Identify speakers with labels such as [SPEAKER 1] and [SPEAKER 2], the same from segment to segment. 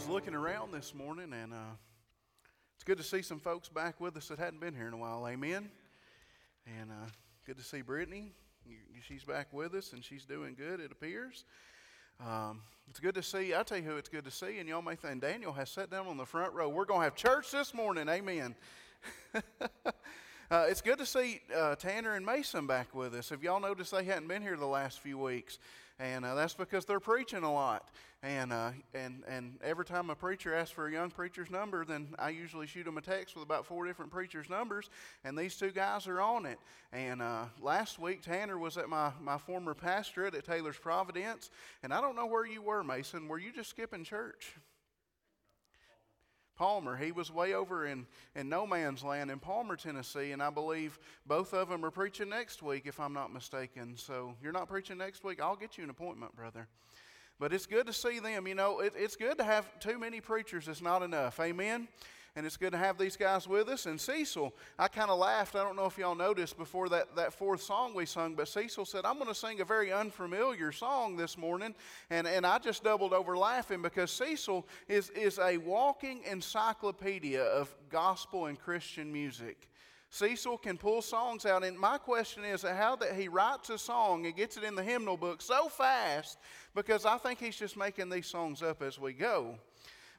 [SPEAKER 1] was looking around this morning, and uh, it's good to see some folks back with us that hadn't been here in a while. Amen. And uh, good to see Brittany. She's back with us, and she's doing good. It appears. Um, it's good to see. I tell you who it's good to see, and y'all may think Daniel has sat down on the front row. We're going to have church this morning. Amen. Uh, it's good to see uh, Tanner and Mason back with us. Have y'all noticed they hadn't been here the last few weeks? And uh, that's because they're preaching a lot. And, uh, and, and every time a preacher asks for a young preacher's number, then I usually shoot them a text with about four different preachers' numbers. And these two guys are on it. And uh, last week, Tanner was at my, my former pastorate at Taylor's Providence. And I don't know where you were, Mason. Were you just skipping church? Palmer. He was way over in, in no man's land in Palmer, Tennessee, and I believe both of them are preaching next week, if I'm not mistaken. So you're not preaching next week? I'll get you an appointment, brother. But it's good to see them. You know, it, it's good to have too many preachers. It's not enough. Amen and it's good to have these guys with us. And Cecil, I kind of laughed. I don't know if y'all noticed before that, that fourth song we sung, but Cecil said, I'm going to sing a very unfamiliar song this morning. And, and I just doubled over laughing because Cecil is, is a walking encyclopedia of gospel and Christian music. Cecil can pull songs out, and my question is how that he writes a song and gets it in the hymnal book so fast because I think he's just making these songs up as we go.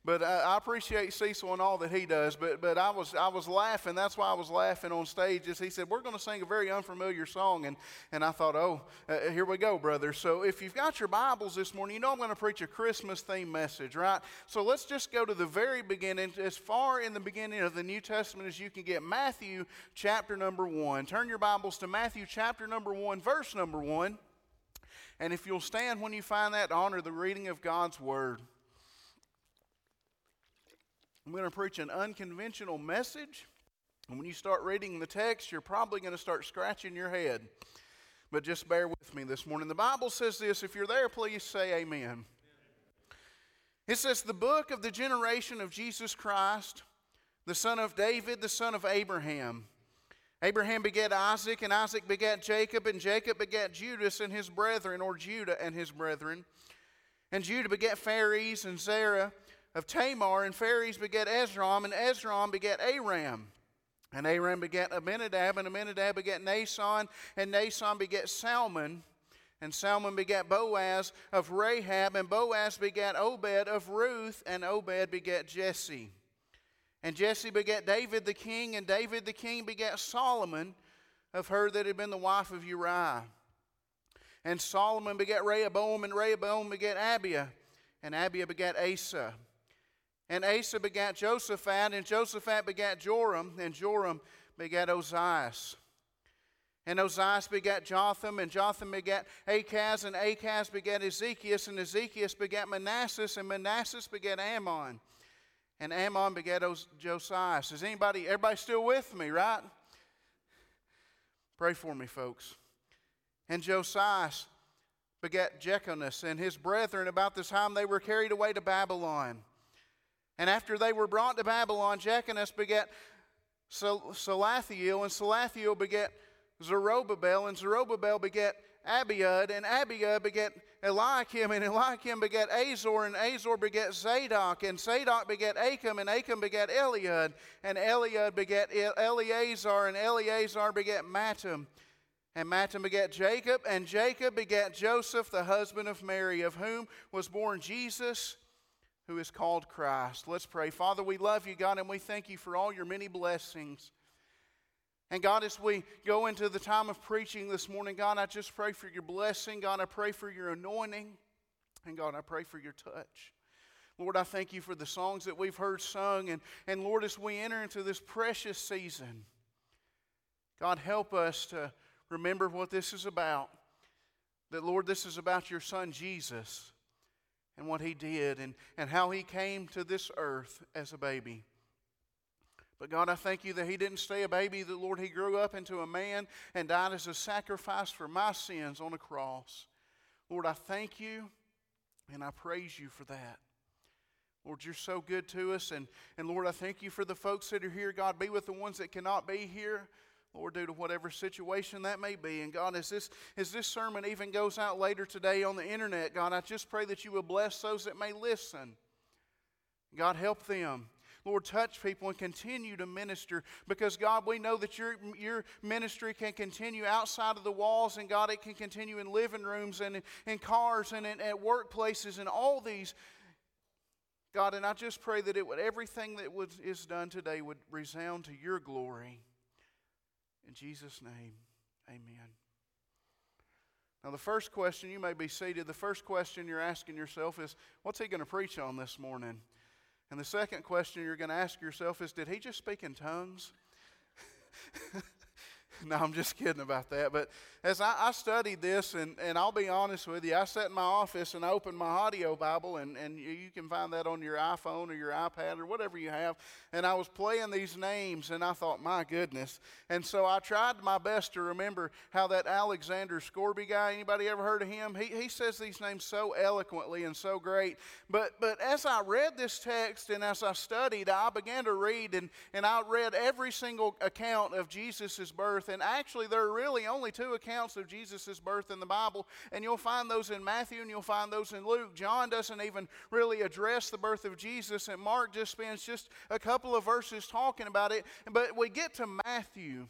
[SPEAKER 1] But uh, I appreciate Cecil and all that he does. But, but I, was, I was laughing. That's why I was laughing on stage. As he said, We're going to sing a very unfamiliar song. And, and I thought, Oh, uh, here we go, brother. So if you've got your Bibles this morning, you know I'm going to preach a Christmas themed message, right? So let's just go to the very beginning, as far in the beginning of the New Testament as you can get. Matthew chapter number one. Turn your Bibles to Matthew chapter number one, verse number one. And if you'll stand when you find that, honor the reading of God's Word. I'm going to preach an unconventional message. And when you start reading the text, you're probably going to start scratching your head. But just bear with me this morning. The Bible says this. If you're there, please say amen. It says, The book of the generation of Jesus Christ, the son of David, the son of Abraham. Abraham begat Isaac, and Isaac begat Jacob, and Jacob begat Judas and his brethren, or Judah and his brethren. And Judah begat Phares and Zerah of Tamar, and Phares begat Esrom, and Esrom begat Aram. And Aram begat Amminadab, and Amminadab begat Nason, and Nason begat Salmon. And Salmon begat Boaz of Rahab, and Boaz begat Obed of Ruth, and Obed begat Jesse. And Jesse begat David the king, and David the king begat Solomon of her that had been the wife of Uriah. And Solomon begat Rehoboam, and Rehoboam begat Abiah, and Abiah begat Asa. And Asa begat Josaphat, and Josaphat begat Joram, and Joram begat Ozias. And Ozias begat Jotham, and Jotham begat Achaz, and Achaz begat Ezekias, and Ezekias begat Manasses, and Manasses begat Amon. And Amon begat Josias. Is anybody, everybody still with me, right? Pray for me, folks. And Josias begat Jeconias, and his brethren about this time they were carried away to Babylon. And after they were brought to Babylon, Jeconias begat Salathiel, and Salathiel begat Zerubbabel, and Zerubbabel begat Abiud, and Abiud begat Eliakim, and Eliakim begat Azor, and Azor begat Zadok, and Zadok begat Achim, and Achim begat Eliud, and Eliud begat Eleazar, and Eleazar begat Mattam. And Mattam begat Jacob, and Jacob begat Joseph, the husband of Mary, of whom was born Jesus who is called Christ. Let's pray. Father, we love you, God, and we thank you for all your many blessings. And God, as we go into the time of preaching this morning, God, I just pray for your blessing. God, I pray for your anointing. And God, I pray for your touch. Lord, I thank you for the songs that we've heard sung. And, and Lord, as we enter into this precious season, God, help us to remember what this is about. That, Lord, this is about your son Jesus and what he did and, and how he came to this earth as a baby. But God, I thank you that he didn't stay a baby, that Lord, he grew up into a man and died as a sacrifice for my sins on a cross. Lord, I thank you and I praise you for that. Lord, you're so good to us. And, and Lord, I thank you for the folks that are here. God, be with the ones that cannot be here. Lord, due to whatever situation that may be. And God, as this, as this sermon even goes out later today on the internet, God, I just pray that you will bless those that may listen. God, help them. Lord, touch people and continue to minister because, God, we know that your, your ministry can continue outside of the walls, and God, it can continue in living rooms and in, cars and in, at workplaces and all these. God, and I just pray that it would everything that was, is done today would resound to your glory. In Jesus' name, amen. Now, the first question, you may be seated, the first question you're asking yourself is, what's he going to preach on this morning? And the second question you're going to ask yourself is, did he just speak in tongues? no, I'm just kidding about that. But as I, I, studied this, and, and I'll be honest with you, I sat in my office and I opened my audio Bible, and, and you can find that on your iPhone or your iPad or whatever you have. And I was playing these names, and I thought, my goodness. And so I tried my best to remember how that Alexander Scourby guy, anybody ever heard of him? He, he says these names so eloquently and so great. But, but as I read this text and as I studied, I began to read, and, and I read every single account of Jesus' birth. And actually, there are really only two accounts of Jesus' birth in the Bible, and you'll find those in Matthew and you'll find those in Luke. John doesn't even really address the birth of Jesus, and Mark just spends just a couple of verses talking about it. But we get to Matthew.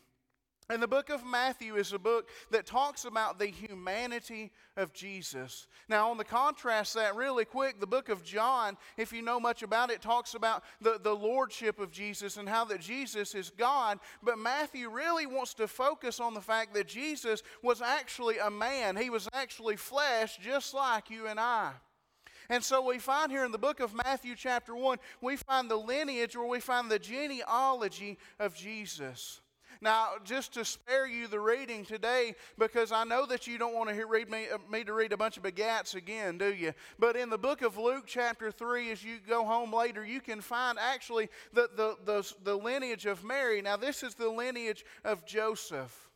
[SPEAKER 1] And the book of Matthew is a book that talks about the humanity of Jesus. Now, on the contrast that really quick, the book of John, if you know much about it, talks about the, the lordship of Jesus and how that Jesus is God. But Matthew really wants to focus on the fact that Jesus was actually a man. He was actually flesh just like you and I. And so we find here in the book of Matthew, chapter 1, we find the lineage or we find the genealogy of Jesus. Now, just to spare you the reading today, because I know that you don't want to hear, read me, uh, me to read a bunch of begats again, do you? But in the book of Luke, chapter 3, as you go home later, you can find actually the, the, the, the lineage of Mary. Now, this is the lineage of Joseph.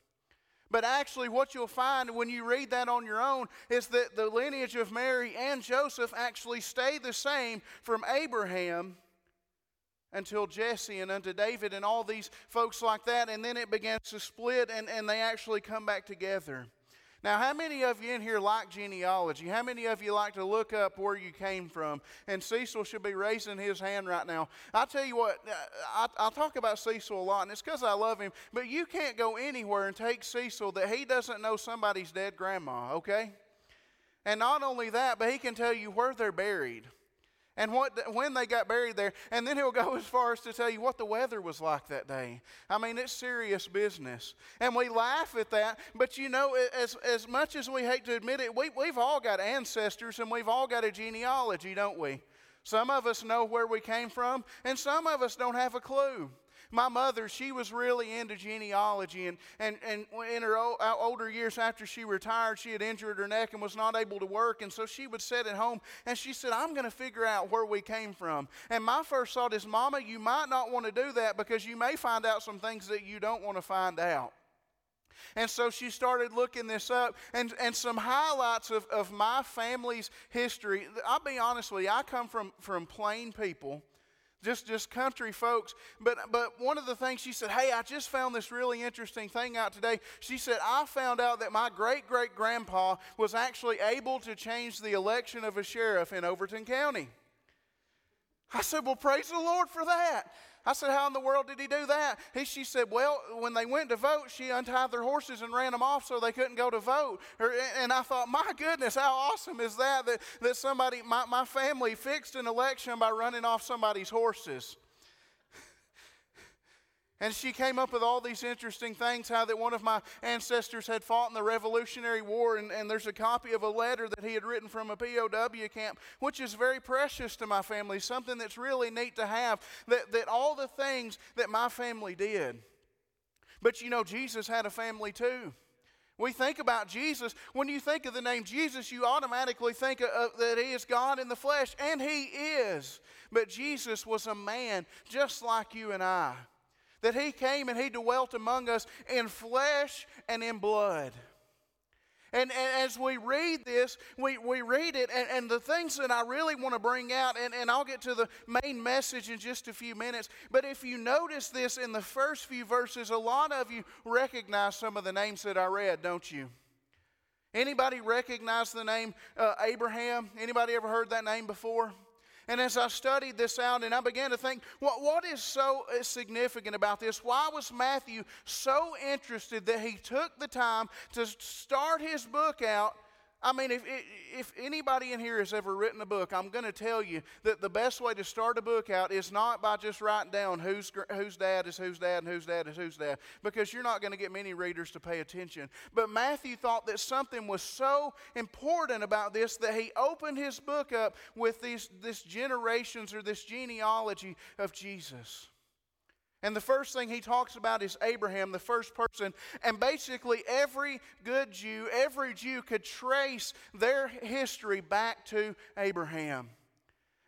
[SPEAKER 1] But actually, what you'll find when you read that on your own is that the lineage of Mary and Joseph actually stay the same from Abraham until Jesse and unto David and all these folks like that, and then it begins to split and, and they actually come back together. Now, how many of you in here like genealogy? How many of you like to look up where you came from? And Cecil should be raising his hand right now. I tell you what, uh, I, I talk about Cecil a lot, and it's because I love him, but you can't go anywhere and take Cecil that he doesn't know somebody's dead grandma, okay? And not only that, but he can tell you where they're buried and what, when they got buried there. And then he'll go as far as to tell you what the weather was like that day. I mean, it's serious business. And we laugh at that, but you know, as, as much as we hate to admit it, we, we've all got ancestors and we've all got a genealogy, don't we? Some of us know where we came from, and some of us don't have a clue. My mother, she was really into genealogy, and, and, and in her uh, older years after she retired, she had injured her neck and was not able to work, and so she would sit at home and she said, I'm going to figure out where we came from. And my first thought is, Mama, you might not want to do that because you may find out some things that you don't want to find out. And so she started looking this up and, and some highlights of, of my family's history. I'll be honest with you, I come from, from plain people just just country folks. But but one of the things she said, "Hey, I just found this really interesting thing out today." She said, "I found out that my great great grandpa was actually able to change the election of a sheriff in Overton County." I said, "Well, praise the Lord for that." I said, How in the world did he do that? He, she said, Well, when they went to vote, she untied their horses and ran them off so they couldn't go to vote. And I thought, My goodness, how awesome is that? That, that somebody, my, my family fixed an election by running off somebody's horses. And she came up with all these interesting things how that one of my ancestors had fought in the Revolutionary War, and, and there's a copy of a letter that he had written from a POW camp, which is very precious to my family, something that's really neat to have, that, that all the things that my family did. But you know, Jesus had a family too. We think about Jesus. When you think of the name Jesus, you automatically think of, that He is God in the flesh, and He is. But Jesus was a man just like you and I that He came and He dwelt among us in flesh and in blood. And, and, as we read this, we, we read it, and, and the things that I really want to bring out, and, and I'll get to the main message in just a few minutes. But if you notice this in the first few verses, a lot of you recognize some of the names that I read, don't you? Anybody recognize the name uh, Abraham? Anybody ever heard that name before? And as I studied this out and I began to think, what, what is so uh, significant about this? Why was Matthew so interested that he took the time to start his book out I mean, if, if anybody in here has ever written a book, I'm going to tell you that the best way to start a book out is not by just writing down whose, whose dad is whose dad and whose dad is whose dad, because you're not going to get many readers to pay attention. But Matthew thought that something was so important about this that he opened his book up with these, this generations or this genealogy of Jesus. And the first thing he talks about is Abraham, the first person. And basically, every good Jew, every Jew could trace their history back to Abraham.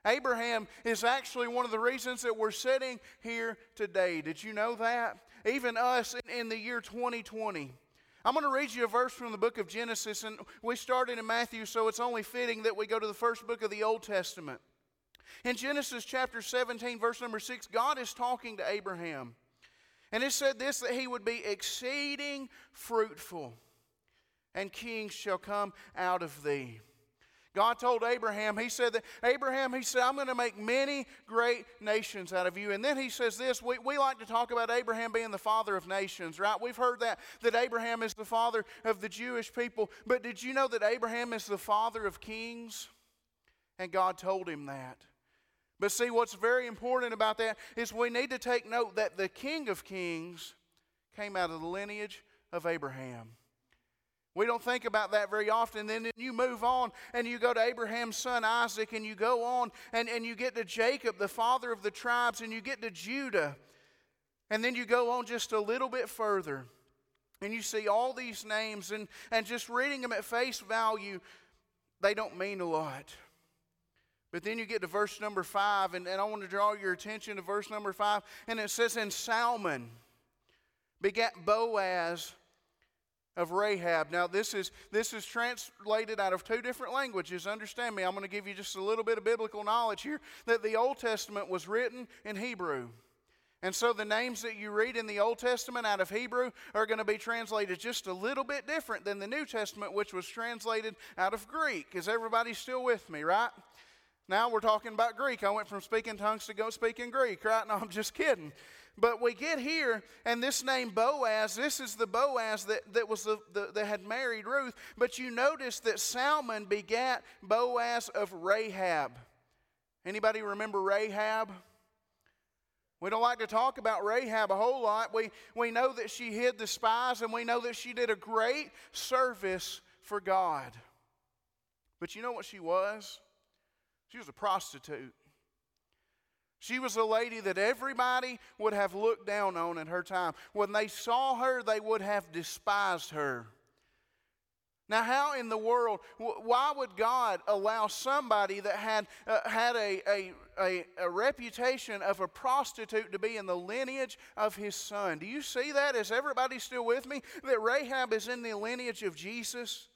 [SPEAKER 1] Abraham is actually one of the reasons that we're sitting here today. Did you know that? Even us in, in the year 2020. I'm going to read you a verse from the book of Genesis, and we started in Matthew, so it's only fitting that we go to the first book of the Old Testament. In Genesis chapter 17, verse number 6, God is talking to Abraham. And it said this that he would be exceeding fruitful, and kings shall come out of thee. God told Abraham, He said that, Abraham, He said, I'm going to make many great nations out of you. And then He says this we, we like to talk about Abraham being the father of nations, right? We've heard that, that Abraham is the father of the Jewish people. But did you know that Abraham is the father of kings? And God told him that. But see, what's very important about that is we need to take note that the King of Kings came out of the lineage of Abraham. We don't think about that very often. Then you move on and you go to Abraham's son Isaac and you go on and, and you get to Jacob, the father of the tribes, and you get to Judah. And then you go on just a little bit further and you see all these names and, and just reading them at face value, they don't mean a lot. But then you get to verse number five, and, and I want to draw your attention to verse number five, and it says, And Salmon begat Boaz of Rahab. Now, this is, this is translated out of two different languages. Understand me, I'm going to give you just a little bit of biblical knowledge here that the Old Testament was written in Hebrew. And so the names that you read in the Old Testament out of Hebrew are going to be translated just a little bit different than the New Testament, which was translated out of Greek. Is everybody still with me, right? Now we're talking about Greek. I went from speaking tongues to go speaking Greek, right? No, I'm just kidding. But we get here, and this name Boaz, this is the Boaz that, that was the, the, that had married Ruth. But you notice that Salmon begat Boaz of Rahab. Anybody remember Rahab? We don't like to talk about Rahab a whole lot. We, we know that she hid the spies, and we know that she did a great service for God. But you know what she was? She was a prostitute. She was a lady that everybody would have looked down on in her time. When they saw her, they would have despised her. Now, how in the world, why would God allow somebody that had, uh, had a, a, a, a, reputation of a prostitute to be in the lineage of his son? Do you see that? Is everybody still with me? That Rahab is in the lineage of Jesus?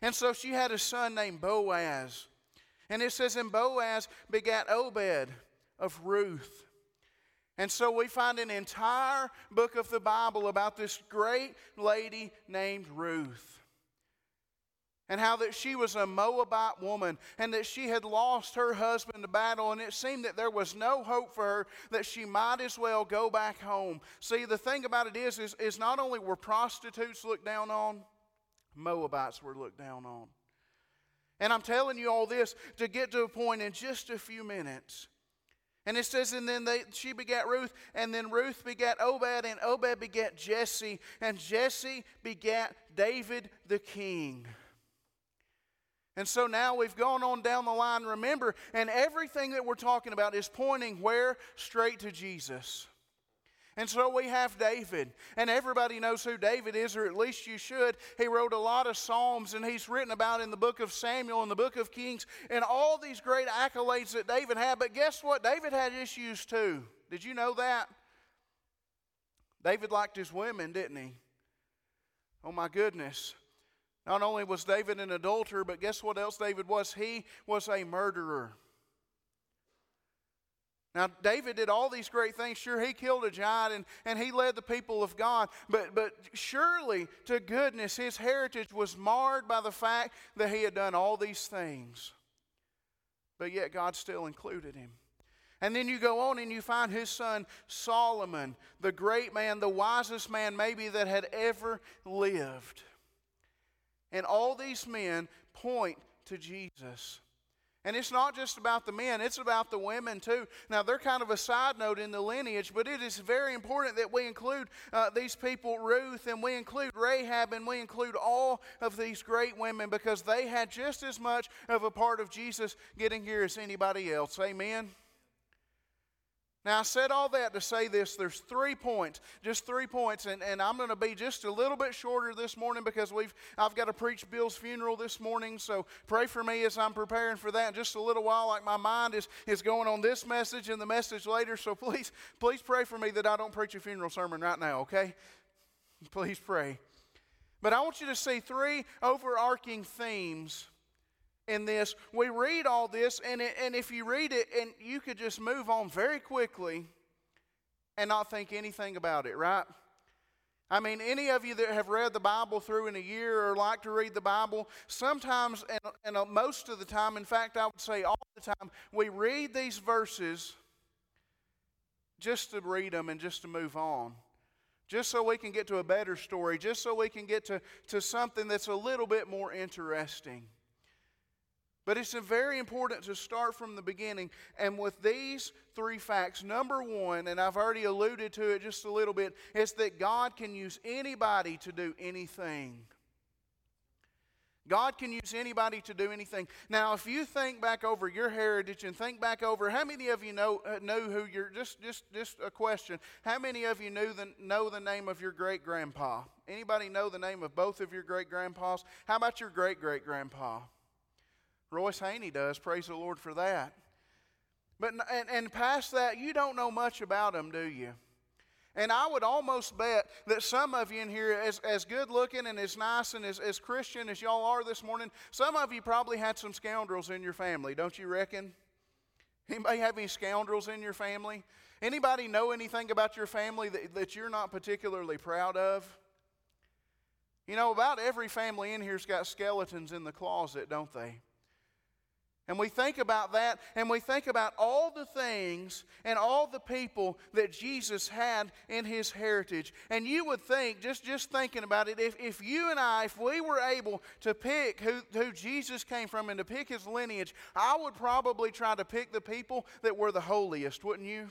[SPEAKER 1] And so she had a son named Boaz. And it says, And Boaz begat Obed of Ruth. And so we find an entire book of the Bible about this great lady named Ruth. And how that she was a Moabite woman and that she had lost her husband to battle, and it seemed that there was no hope for her, that she might as well go back home. See, the thing about it is, is, is not only were prostitutes looked down on, Moabites were looked down on. And I'm telling you all this to get to a point in just a few minutes. And it says, and then they, she begat Ruth, and then Ruth begat Obed, and Obed begat Jesse, and Jesse begat David the king. And so now we've gone on down the line, remember, and everything that we're talking about is pointing where? Straight to Jesus. And so we have David, and everybody knows who David is, or at least you should. He wrote a lot of Psalms, and he's written about in the book of Samuel and the book of Kings, and all these great accolades that David had. But guess what? David had issues too. Did you know that? David liked his women, didn't he? Oh my goodness. Not only was David an adulterer, but guess what else David was? He was a murderer. Now, David did all these great things. Sure, he killed a giant and, and he led the people of God. But, but surely, to goodness, his heritage was marred by the fact that he had done all these things. but yet God still included him. And then you go on and you find his son Solomon, the great man, the wisest man maybe that had ever lived. And all these men point to Jesus. And it's not just about the men, it's about the women too. Now, they're kind of a side note in the lineage, but it is very important that we include uh, these people, Ruth, and we include Rahab, and we include all of these great women because they had just as much of a part of Jesus getting here as anybody else. Amen. Now, I said all that to say this. There's three points, just three points, and, and I'm going to be just a little bit shorter this morning because we've I've got to preach Bill's funeral this morning. So pray for me as I'm preparing for that in just a little while. Like my mind is, is going on this message and the message later. So please, please pray for me that I don't preach a funeral sermon right now, okay? Please pray. But I want you to see three overarching themes in this. We read all this, and, it, and if you read it, and you could just move on very quickly and not think anything about it, right? I mean, any of you that have read the Bible through in a year or like to read the Bible, sometimes, and, and uh, most of the time, in fact, I would say all the time, we read these verses just to read them and just to move on. Just so we can get to a better story, just so we can get to, to something that's a little bit more interesting. But it's very important to start from the beginning. And with these three facts, number one, and I've already alluded to it just a little bit, is that God can use anybody to do anything. God can use anybody to do anything. Now, if you think back over your heritage and think back over how many of you know uh, know who your just just just a question. How many of you knew the, know the name of your great grandpa? Anybody know the name of both of your great grandpas? How about your great great grandpa? Royce Haney does. Praise the Lord for that. But and, and past that, you don't know much about them, do you? And I would almost bet that some of you in here, as, as good looking and as nice and as, as Christian as y'all are this morning, some of you probably had some scoundrels in your family, don't you reckon? Anybody have any scoundrels in your family? Anybody know anything about your family that, that you're not particularly proud of? You know, about every family in here's got skeletons in the closet, don't they? And we think about that, and we think about all the things and all the people that Jesus had in his heritage. And you would think, just, just thinking about it, if, if you and I, if we were able to pick who, who Jesus came from and to pick his lineage, I would probably try to pick the people that were the holiest, wouldn't you?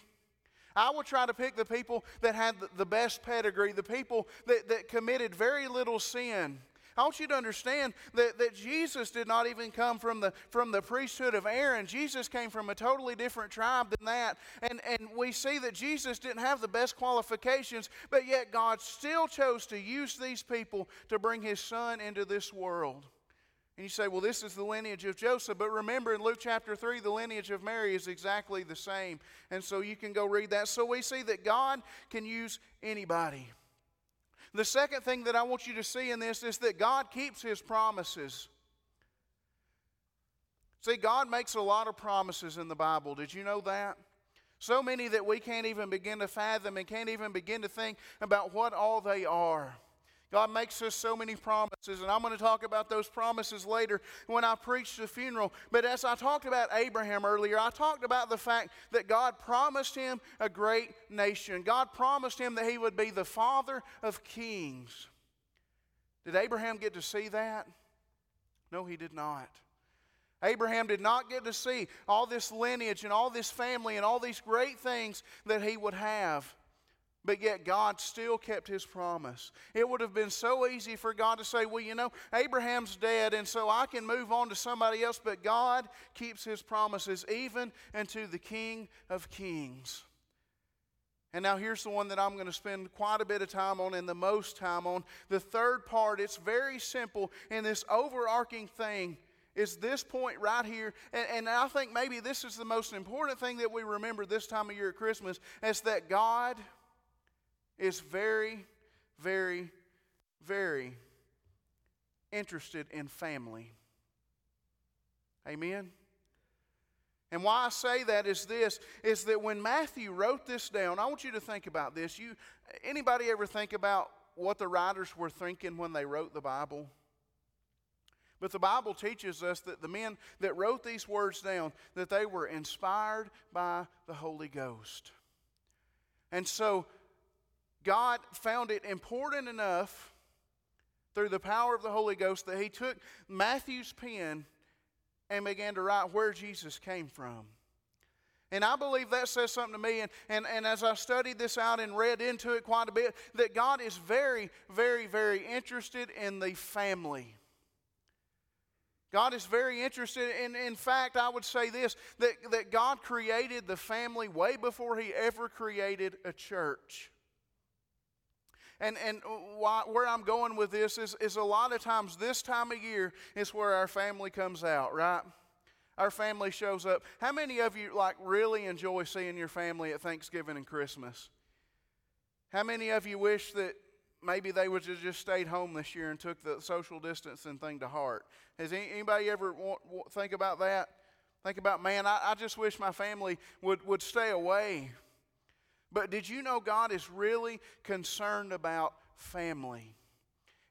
[SPEAKER 1] I would try to pick the people that had the best pedigree, the people that, that committed very little sin. I want you to understand that, that Jesus did not even come from the, from the priesthood of Aaron. Jesus came from a totally different tribe than that. And, and we see that Jesus didn't have the best qualifications, but yet God still chose to use these people to bring his son into this world. And you say, well, this is the lineage of Joseph. But remember in Luke chapter 3, the lineage of Mary is exactly the same. And so you can go read that. So we see that God can use anybody. The second thing that I want you to see in this is that God keeps His promises. See, God makes a lot of promises in the Bible. Did you know that? So many that we can't even begin to fathom and can't even begin to think about what all they are. God makes us so many promises, and I'm going to talk about those promises later when I preach the funeral. But as I talked about Abraham earlier, I talked about the fact that God promised him a great nation. God promised him that he would be the father of kings. Did Abraham get to see that? No, he did not. Abraham did not get to see all this lineage and all this family and all these great things that he would have. But yet, God still kept his promise. It would have been so easy for God to say, Well, you know, Abraham's dead, and so I can move on to somebody else. But God keeps his promises even unto the King of Kings. And now here's the one that I'm going to spend quite a bit of time on and the most time on. The third part, it's very simple, and this overarching thing is this point right here. And, and, I think maybe this is the most important thing that we remember this time of year at Christmas is that God is very, very, very interested in family. Amen? And why I say that is this is that when Matthew wrote this down, I want you to think about this. You anybody ever think about what the writers were thinking when they wrote the Bible? But the Bible teaches us that the men that wrote these words down, that they were inspired by the Holy Ghost. And so God found it important enough through the power of the Holy Ghost that he took Matthew's pen and began to write where Jesus came from. And I believe that says something to me. And, and, and as I studied this out and read into it quite a bit, that God is very, very, very interested in the family. God is very interested. In, in fact, I would say this that, that God created the family way before He ever created a church. And, and why, where I'm going with this is, is a lot of times this time of year is where our family comes out, right? Our family shows up. How many of you like really enjoy seeing your family at Thanksgiving and Christmas? How many of you wish that maybe they would have just stayed home this year and took the social distancing thing to heart? Has anybody ever want, think about that? Think about, man, I, I just wish my family would, would stay away. But did you know God is really concerned about family?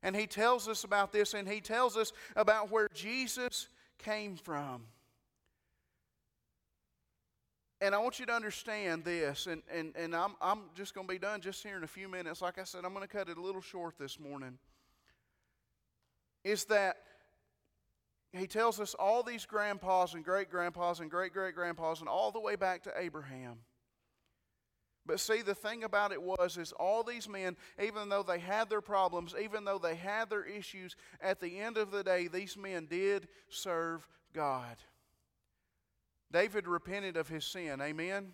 [SPEAKER 1] And He tells us about this, and He tells us about where Jesus came from. And I want you to understand this, and, and, and I'm, I'm just going to be done just here in a few minutes. Like I said, I'm going to cut it a little short this morning. Is that he tells us all these grandpas and great grandpas and great great grandpas and all the way back to Abraham. But see, the thing about it was, is all these men, even though they had their problems, even though they had their issues, at the end of the day, these men did serve God. David repented of his sin. Amen.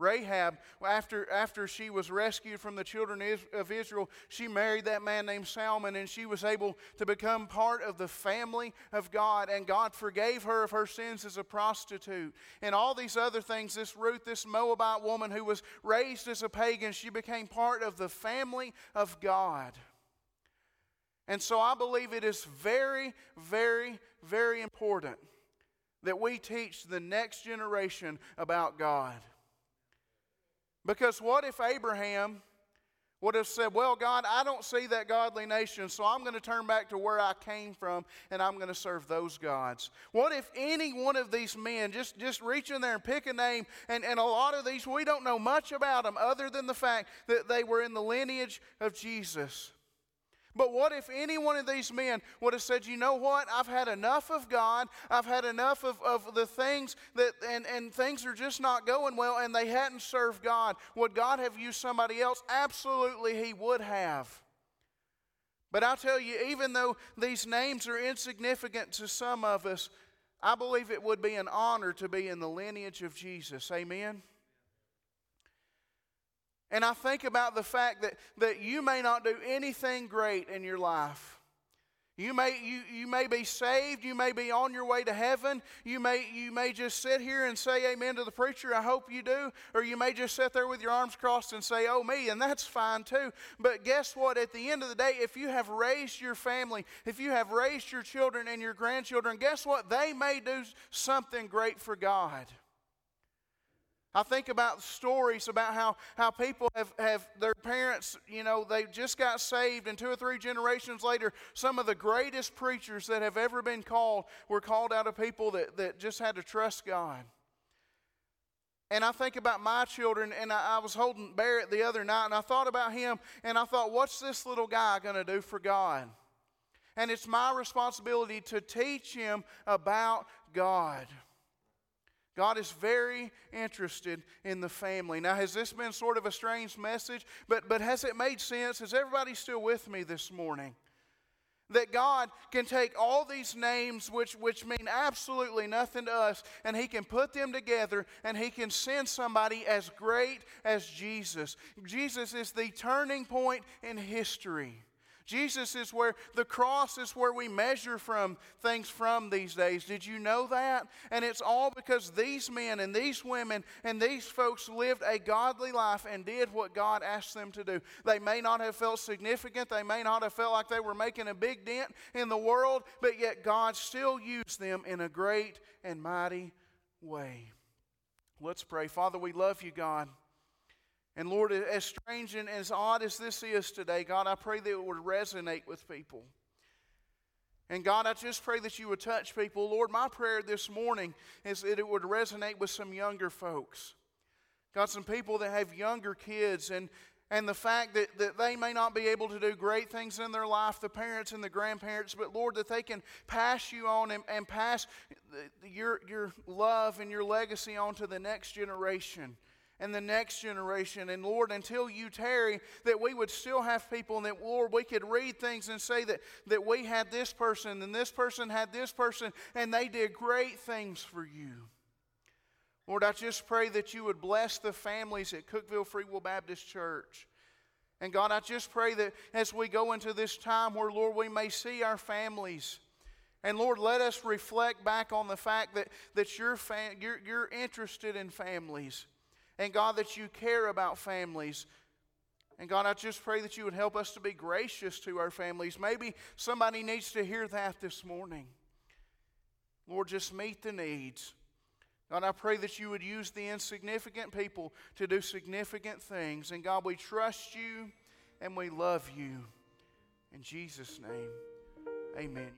[SPEAKER 1] Rahab, after, after she was rescued from the children of Israel, she married that man named Salmon, and she was able to become part of the family of God. And God forgave her of her sins as a prostitute. And all these other things, this Ruth, this Moabite woman who was raised as a pagan, she became part of the family of God. And so I believe it is very, very, very important that we teach the next generation about God. Because what if Abraham would have said, Well, God, I don't see that godly nation, so I'm going to turn back to where I came from and I'm going to serve those gods? What if any one of these men, just, just reach in there and pick a name, and, and a lot of these, we don't know much about them other than the fact that they were in the lineage of Jesus? But what if any one of these men would have said, you know what, I've had enough of God, I've had enough of, of the things that, and, and things are just not going well, and they hadn't served God. Would God have used somebody else? Absolutely, He would have. But I'll tell you, even though these names are insignificant to some of us, I believe it would be an honor to be in the lineage of Jesus. Amen? And I think about the fact that, that you may not do anything great in your life. You may, you, you may be saved. You may be on your way to heaven. You may, you may just sit here and say amen to the preacher. I hope you do. Or you may just sit there with your arms crossed and say, oh, me, and that's fine too. But guess what? At the end of the day, if you have raised your family, if you have raised your children and your grandchildren, guess what? They may do something great for God. I think about stories about how, how people have, have their parents, you know, they just got saved, and two or three generations later, some of the greatest preachers that have ever been called were called out of people that, that just had to trust God. And I think about my children, and I, I was holding Barrett the other night, and I thought about him, and I thought, what's this little guy going to do for God? And it's my responsibility to teach him about God. God is very interested in the family. Now, has this been sort of a strange message? But, but has it made sense? Is everybody still with me this morning? That God can take all these names, which, which mean absolutely nothing to us, and He can put them together and He can send somebody as great as Jesus. Jesus is the turning point in history. Jesus is where the cross is where we measure from things from these days. Did you know that? And it's all because these men and these women and these folks lived a godly life and did what God asked them to do. They may not have felt significant, they may not have felt like they were making a big dent in the world, but yet God still used them in a great and mighty way. Let's pray. Father, we love you, God. And Lord, as strange and as odd as this is today, God, I pray that it would resonate with people. And God, I just pray that you would touch people. Lord, my prayer this morning is that it would resonate with some younger folks. God, some people that have younger kids and, and the fact that, that they may not be able to do great things in their life, the parents and the grandparents, but Lord, that they can pass you on and, and pass your, your love and your legacy on to the next generation and the next generation. And Lord, until you tarry, that we would still have people and that, Lord, we could read things and say that, that we had this person and this person had this person and they did great things for you. Lord, I just pray that you would bless the families at Cookeville Free Will Baptist Church. And God, I just pray that as we go into this time where, Lord, we may see our families. And Lord, let us reflect back on the fact that, that you're, fam- you're, you're interested in families. And God, that you care about families. And God, I just pray that you would help us to be gracious to our families. Maybe somebody needs to hear that this morning. Lord, just meet the needs. God, I pray that you would use the insignificant people to do significant things. And God, we trust you and we love you. In Jesus' name, amen.